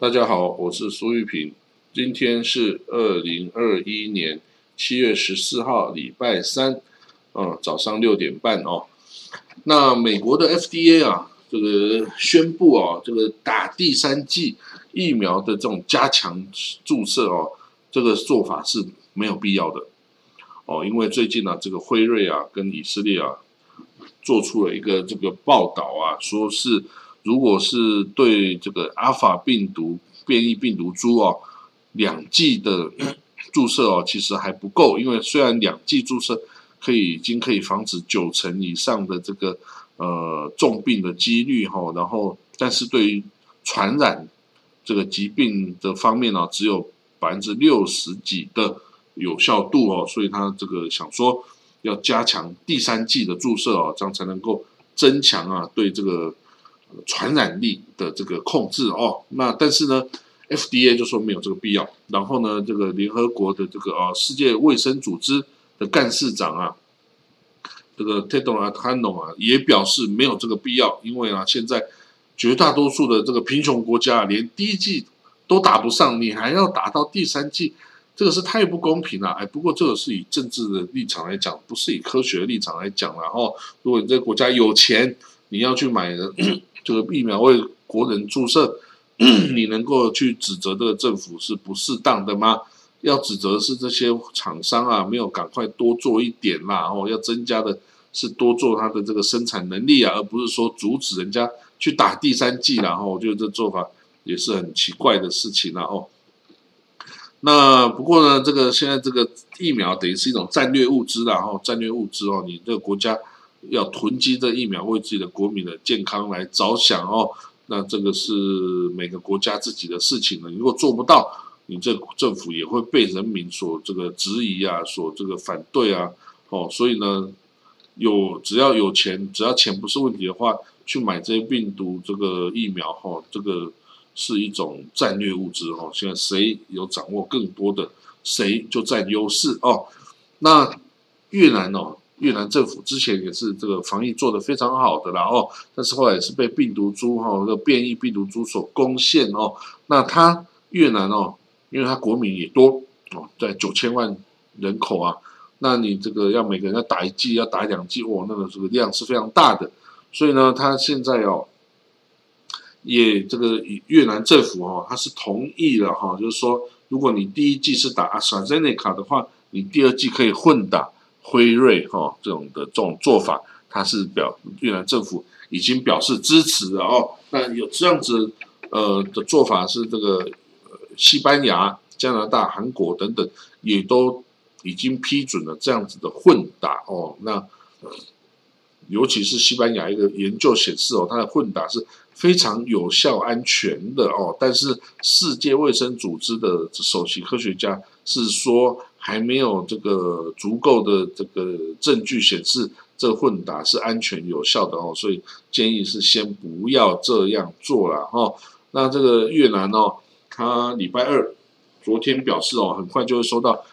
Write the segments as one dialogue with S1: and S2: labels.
S1: 大家好，我是苏玉平。今天是二零二一年七月十四号，礼拜三，嗯，早上六点半哦。那美国的 FDA 啊，这个宣布哦，这个打第三剂疫苗的这种加强注射哦，这个做法是没有必要的哦，因为最近呢，这个辉瑞啊跟以色列啊做出了一个这个报道啊，说是。如果是对这个阿尔法病毒变异病毒株哦，两剂的注射哦，其实还不够，因为虽然两剂注射可以已经可以防止九成以上的这个呃重病的几率哈，然后但是对于传染这个疾病的方面呢，只有百分之六十几的有效度哦，所以他这个想说要加强第三剂的注射哦，这样才能够增强啊对这个。传染力的这个控制哦，那但是呢，FDA 就说没有这个必要。然后呢，这个联合国的这个啊世界卫生组织的干事长啊，这个 Tedros Adhanom 啊也表示没有这个必要，因为啊现在绝大多数的这个贫穷国家连第一季都打不上，你还要打到第三季，这个是太不公平了。哎，不过这个是以政治的立场来讲，不是以科学的立场来讲。然后，如果你这个国家有钱，你要去买的。这个疫苗为国人注射，你能够去指责这个政府是不适当的吗？要指责是这些厂商啊，没有赶快多做一点啦，哦，要增加的是多做它的这个生产能力啊，而不是说阻止人家去打第三剂啦。哦，我觉得这做法也是很奇怪的事情啦。哦，那不过呢，这个现在这个疫苗等于是一种战略物资啦，哦，战略物资哦，你这个国家。要囤积这疫苗，为自己的国民的健康来着想哦。那这个是每个国家自己的事情了。如果做不到，你这政府也会被人民所这个质疑啊，所这个反对啊。哦，所以呢，有只要有钱，只要钱不是问题的话，去买这些病毒这个疫苗哈，这个是一种战略物资哈。现在谁有掌握更多的，谁就占优势哦。那越南哦。越南政府之前也是这个防疫做得非常好的啦哦，但是后来也是被病毒株哈这个变异病毒株所攻陷哦。那它越南哦，因为它国民也多哦，在九千万人口啊，那你这个要每个人要打一剂，要打两剂哦，那个这个量是非常大的。所以呢，他现在哦，也这个越南政府哦，他是同意了哈，就是说，如果你第一剂是打阿斯利康卡的话，你第二剂可以混打。辉瑞哈这种的这种做法，它是表越南政府已经表示支持了哦。那有这样子呃的做法是这个西班牙、加拿大、韩国等等也都已经批准了这样子的混打哦。那尤其是西班牙一个研究显示哦，它的混打是非常有效、安全的哦。但是世界卫生组织的首席科学家是说。还没有这个足够的这个证据显示这混打是安全有效的哦，所以建议是先不要这样做了哈。那这个越南哦，他礼拜二昨天表示哦，很快就会收到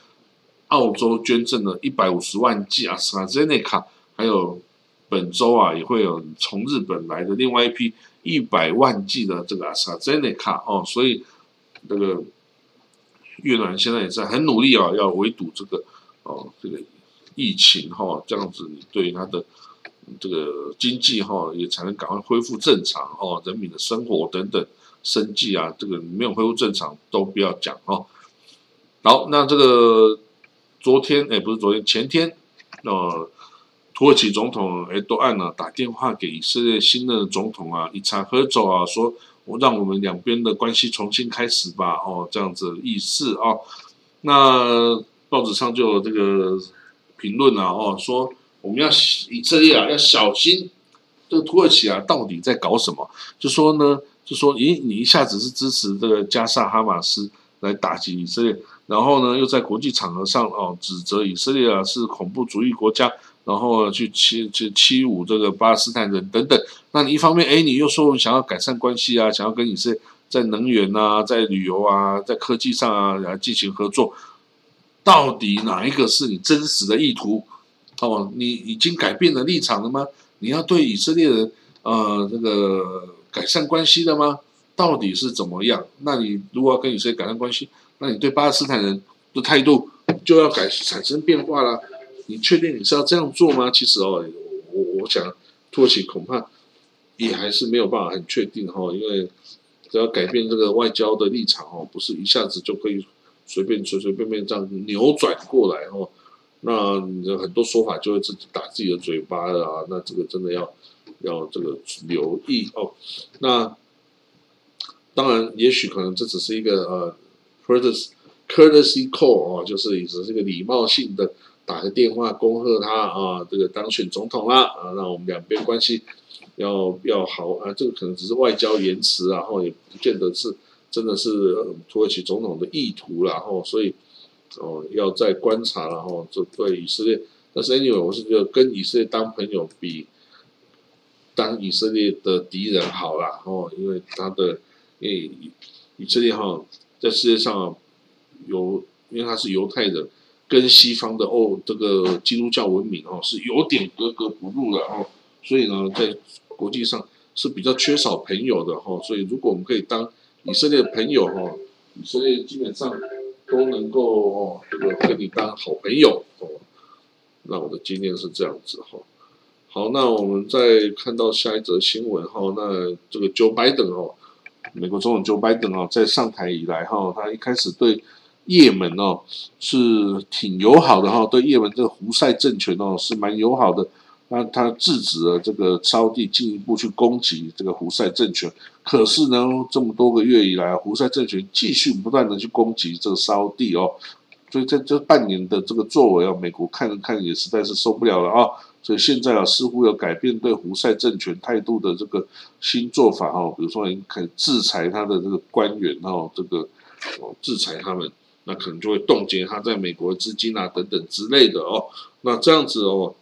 S1: 澳洲捐赠的一百五十万剂阿斯卡 n e 卡，还有本周啊也会有从日本来的另外一批一百万剂的这个阿斯卡 n e 卡哦，所以这个。越南现在也在很努力啊，要围堵这个哦，这个疫情哈，这样子对他的这个经济哈也才能赶快恢复正常哦，人民的生活等等生计啊，这个没有恢复正常都不要讲哦。好，那这个昨天哎，不是昨天前天，呃，土耳其总统埃多安呢打电话给以色列新的总统啊以查赫走啊说。我让我们两边的关系重新开始吧，哦，这样子意思哦。那报纸上就有这个评论啊，哦，说我们要以色列啊要小心这个土耳其啊到底在搞什么？就说呢，就说咦，你一下子是支持这个加萨哈马斯来打击以色列，然后呢又在国际场合上哦指责以色列啊是恐怖主义国家。然后去欺去欺侮这个巴勒斯坦人等等，那你一方面，哎，你又说想要改善关系啊，想要跟以色列在能源啊、在旅游啊、在科技上啊来进行合作，到底哪一个是你真实的意图？哦，你已经改变了立场了吗？你要对以色列人呃这个改善关系的吗？到底是怎么样？那你如果要跟以色列改善关系，那你对巴勒斯坦人的态度就要改产生变化了。你确定你是要这样做吗？其实哦，我我想土耳其恐怕也还是没有办法很确定哈，因为只要改变这个外交的立场哦，不是一下子就可以随便随随便便这样扭转过来哦。那很多说法就会自己打自己的嘴巴啊。那这个真的要要这个留意哦。那当然，也许可能这只是一个呃，courtesy courtesy call 哦，就是只是一个礼貌性的打个电话恭贺他啊，这个当选总统啦啊，那我们两边关系要要好啊。这个可能只是外交言辞，然后也不见得是真的是土耳其总统的意图，然后所以哦要再观察，然后这对以色列。但是 anyway，我是觉得跟以色列当朋友比当以色列的敌人好啦，哦，因为他的。因为以色列哈在世界上有，因为他是犹太人，跟西方的哦这个基督教文明哦是有点格格不入的哦，所以呢在国际上是比较缺少朋友的哈，所以如果我们可以当以色列的朋友哈，以色列基本上都能够哦这个跟你当好朋友哦，那我的经验是这样子哈。好，那我们再看到下一则新闻哈，那这个 Joe Biden 哦。美国总统 Joe Biden 哦，在上台以来哈，他一开始对也门哦是挺友好的哈，对也门这个胡塞政权哦是蛮友好的。那他制止了这个沙地进一步去攻击这个胡塞政权。可是呢，这么多个月以来，胡塞政权继续不断的去攻击这个沙地哦，所以在这半年的这个作为啊，美国看了看也实在是受不了了啊。所以现在啊，似乎有改变对胡塞政权态度的这个新做法哈，比如说你可以制裁他的这个官员哈，这个哦制裁他们，那可能就会冻结他在美国资金啊等等之类的哦。那这样子哦，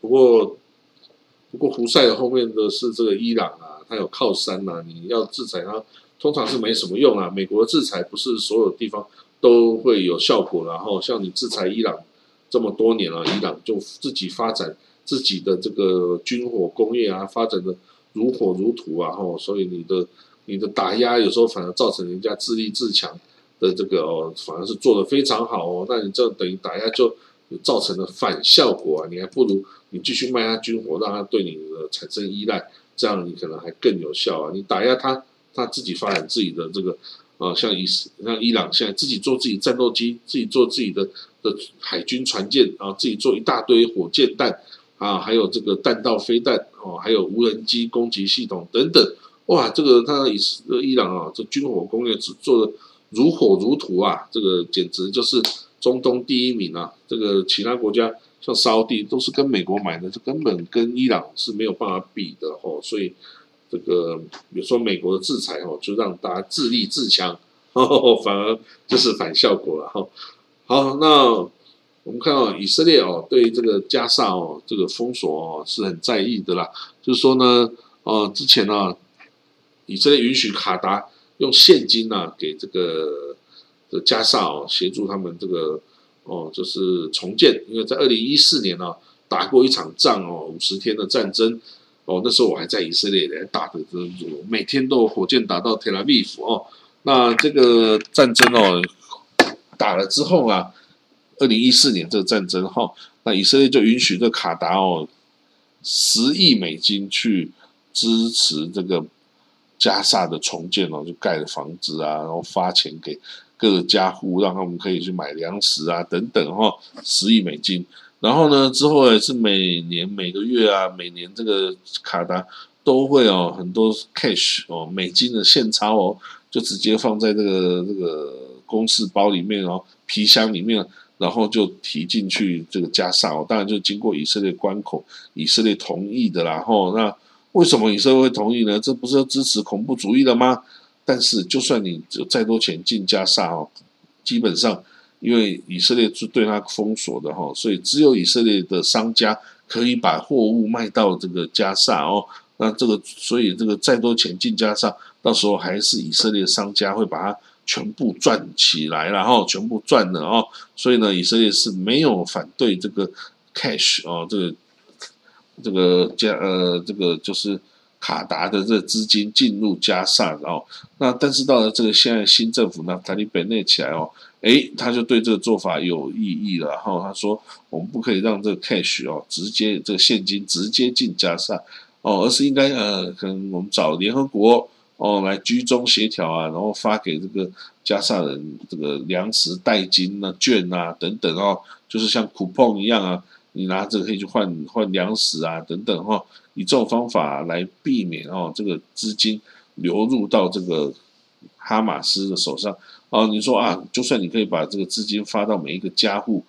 S1: 不过不过胡塞后面的是这个伊朗啊，他有靠山呐，你要制裁他，通常是没什么用啊。美国制裁不是所有地方都会有效果，然后像你制裁伊朗。这么多年了，伊朗就自己发展自己的这个军火工业啊，发展的如火如荼啊，吼，所以你的你的打压有时候反而造成人家自立自强的这个哦，反而是做的非常好哦，那你这等于打压就造成了反效果啊，你还不如你继续卖他军火，让他对你的产生依赖，这样你可能还更有效啊，你打压他，他自己发展自己的这个。啊，像伊像伊朗现在自己做自己战斗机，自己做自己的的海军船舰啊，自己做一大堆火箭弹啊，还有这个弹道飞弹哦，还有无人机攻击系统等等。哇，这个他伊伊朗啊，这军火工业只做的如火如荼啊，这个简直就是中东第一名啊。这个其他国家像沙地都是跟美国买的，这根本跟伊朗是没有办法比的哦，所以。这个比如说美国的制裁哦，就让大家自立自强，哦，反而就是反效果了哈。好，那我们看到以色列哦，对这个加沙哦，这个封锁哦是很在意的啦。就是说呢，哦，之前呢，以色列允许卡达用现金呐给这个的加沙哦协助他们这个哦就是重建，因为在二零一四年呢打过一场仗哦，五十天的战争。哦，那时候我还在以色列，打的这每天都有火箭打到特拉维夫哦。那这个战争哦，打了之后啊，二零一四年这个战争哈，那以色列就允许这卡达哦，十亿美金去支持这个加萨的重建哦，就盖了房子啊，然后发钱给各个家户，让他们可以去买粮食啊等等哈，十亿美金。然后呢，之后也是每年每个月啊，每年这个卡达都会哦，很多 cash 哦，美金的现钞哦，就直接放在这个这个公事包里面哦，皮箱里面，然后就提进去这个加沙哦，当然就经过以色列关口，以色列同意的啦。吼，那为什么以色列会同意呢？这不是支持恐怖主义的吗？但是就算你有再多钱进加沙哦，基本上。因为以色列是对他封锁的哈，所以只有以色列的商家可以把货物卖到这个加沙哦。那这个，所以这个再多钱进加沙，到时候还是以色列商家会把它全部赚起来，然后全部赚了哦。所以呢，以色列是没有反对这个 cash 哦，这个这个加呃，这个就是。卡达的这资金进入加萨，然后那但是到了这个现在新政府呢，塔利班内起来哦，诶，他就对这个做法有异议了，然后他说我们不可以让这个 cash 哦直接这个现金直接进加萨哦，而是应该呃可能我们找联合国哦来居中协调啊，然后发给这个加萨人这个粮食代金啊券啊等等哦，就是像 coupon 一样啊。你拿这个可以去换换粮食啊，等等哈，以这种方法来避免哦，这个资金流入到这个哈马斯的手上哦。你说啊，就算你可以把这个资金发到每一个家户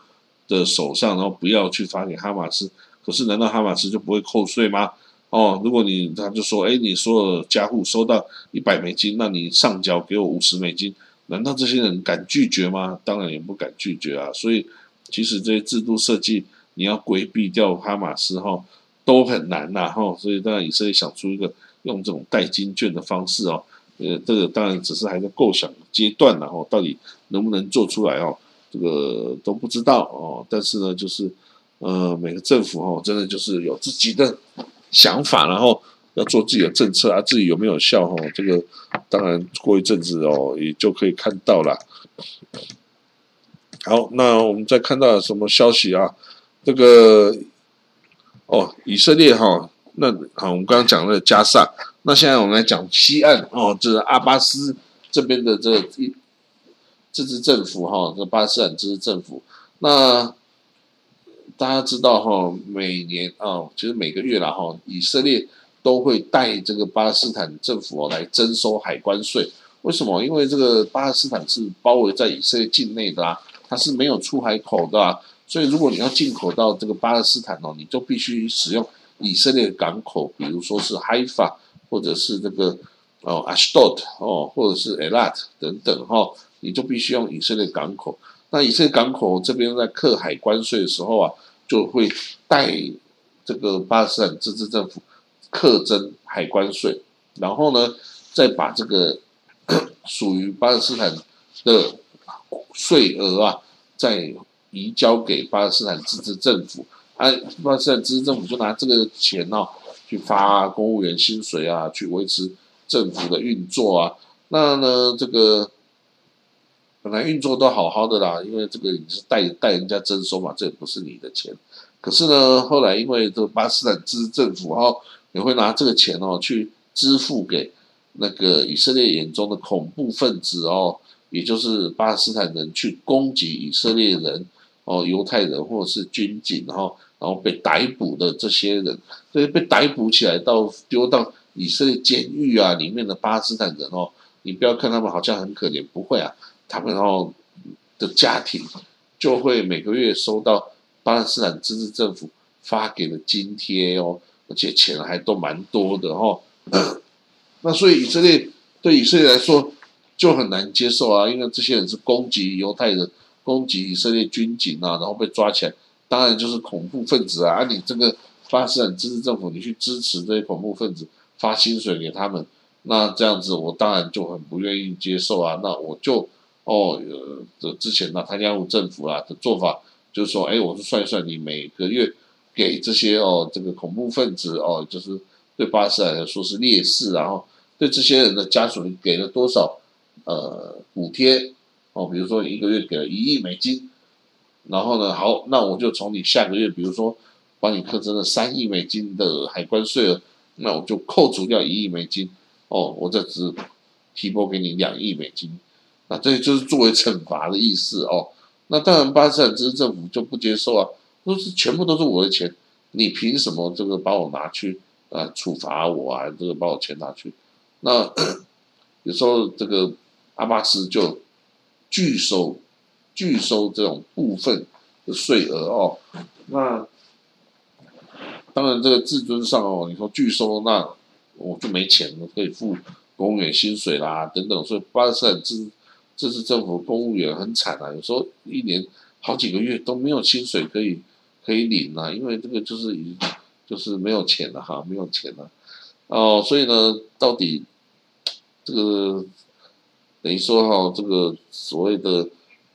S1: 的手上，然后不要去发给哈马斯，可是难道哈马斯就不会扣税吗？哦，如果你他就说，哎，你所有家户收到一百美金，那你上交给我五十美金，难道这些人敢拒绝吗？当然也不敢拒绝啊。所以其实这些制度设计。你要规避掉哈马斯哈都很难呐哈，所以当然以色列想出一个用这种代金券的方式哦，呃，这个当然只是还在构想阶段然后到底能不能做出来哦，这个都不知道哦。但是呢，就是呃，每个政府哦，真的就是有自己的想法，然后要做自己的政策啊，自己有没有效哦，这个当然过一阵子哦，也就可以看到了。好，那我们再看到什么消息啊？这个哦，以色列哈，那好，我们刚刚讲了加萨，那现在我们来讲西岸哦，这是阿巴斯这边的这一自治政府哈，这巴勒斯坦自治政府。那大家知道哈，每年啊，其实每个月了哈，以色列都会带这个巴勒斯坦政府来征收海关税。为什么？因为这个巴勒斯坦是包围在以色列境内的啊，它是没有出海口的。啊。所以，如果你要进口到这个巴勒斯坦哦，你就必须使用以色列港口，比如说是 Haifa 或者是这个哦 Ashdod 哦，或者是 Elat 等等哈，你就必须用以色列港口。那以色列港口这边在课海关税的时候啊，就会带这个巴勒斯坦自治政府课征海关税，然后呢，再把这个 属于巴勒斯坦的税额啊，再移交给巴勒斯坦自治政府，啊，巴勒斯坦自治政府就拿这个钱哦，去发公务员薪水啊，去维持政府的运作啊。那呢，这个本来运作都好好的啦，因为这个你是代代人家征收嘛，这也不是你的钱。可是呢，后来因为这个巴勒斯坦自治政府哦，也会拿这个钱哦，去支付给那个以色列眼中的恐怖分子哦，也就是巴勒斯坦人去攻击以色列人。哦，犹太人或者是军警，然后然后被逮捕的这些人，这些被逮捕起来到丢到以色列监狱啊里面的巴勒斯坦人哦，你不要看他们好像很可怜，不会啊，他们哦的家庭就会每个月收到巴勒斯坦自治政府发给的津贴哦，而且钱还都蛮多的哦。那所以以色列对以色列来说就很难接受啊，因为这些人是攻击犹太人。攻击以色列军警啊，然后被抓起来，当然就是恐怖分子啊！啊，你这个巴勒斯坦自治政府，你去支持这些恐怖分子，发薪水给他们，那这样子我当然就很不愿意接受啊！那我就哦，呃，之前呢，他加入政府啊的做法，就是说，哎，我是算一算，你每个月给这些哦，这个恐怖分子哦，就是对巴勒斯坦来说是烈士，然后对这些人的家属，你给了多少呃补贴？哦，比如说一个月给了一亿美金，然后呢，好，那我就从你下个月，比如说帮你课征了三亿美金的海关税额，那我就扣除掉一亿美金，哦，我这只提拨给你两亿美金，那这就是作为惩罚的意思哦。那当然，巴勒斯坦自治政府就不接受啊，都是全部都是我的钱，你凭什么这个把我拿去啊处罚我啊？这个把我钱拿去？那 有时候这个阿巴斯就。拒收，拒收这种部分的税额哦。那当然，这个自尊上哦，你说拒收，那我就没钱了，可以付公务员薪水啦，等等。所以巴勒斯坦自这次政府公务员很惨啊，有时候一年好几个月都没有薪水可以可以领啊，因为这个就是已就是没有钱了哈，没有钱了哦。所以呢，到底这个。等于说哈，这个所谓的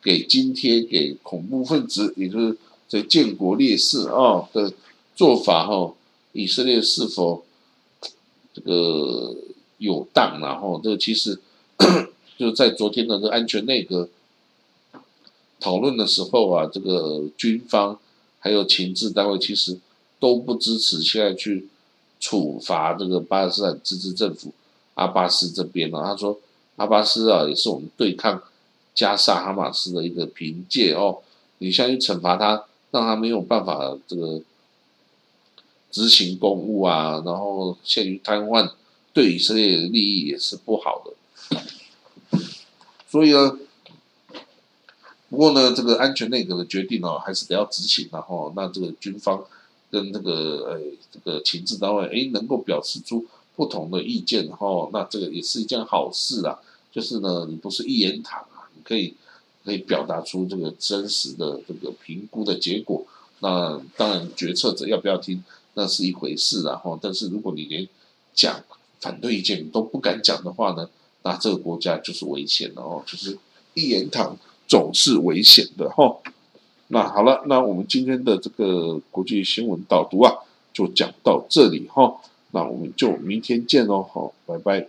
S1: 给津贴给恐怖分子，也就是这建国烈士啊的做法哈，以色列是否这个有当，然后这个其实 就在昨天的这安全内阁讨论的时候啊，这个军方还有情治单位其实都不支持现在去处罚这个巴勒斯坦自治政府阿巴斯这边呢。他说阿巴斯啊，也是我们对抗加沙哈马斯的一个凭借哦。你现在去惩罚他，让他没有办法这个。执行公务啊，然后陷于瘫痪，对以色列的利益也是不好的。所以呢，不过呢，这个安全内阁的决定呢，还是得要执行。然后，那这个军方跟这个呃这个情治单位，哎，能够表示出不同的意见，哈，那这个也是一件好事啊。就是呢，你不是一言堂啊，你可以可以表达出这个真实的这个评估的结果。那当然，决策者要不要听？那是一回事，然后，但是如果你连讲反对意见都不敢讲的话呢，那这个国家就是危险的哦，就是一言堂总是危险的哈。那好了，那我们今天的这个国际新闻导读啊，就讲到这里哈。那我们就明天见喽，好，拜拜。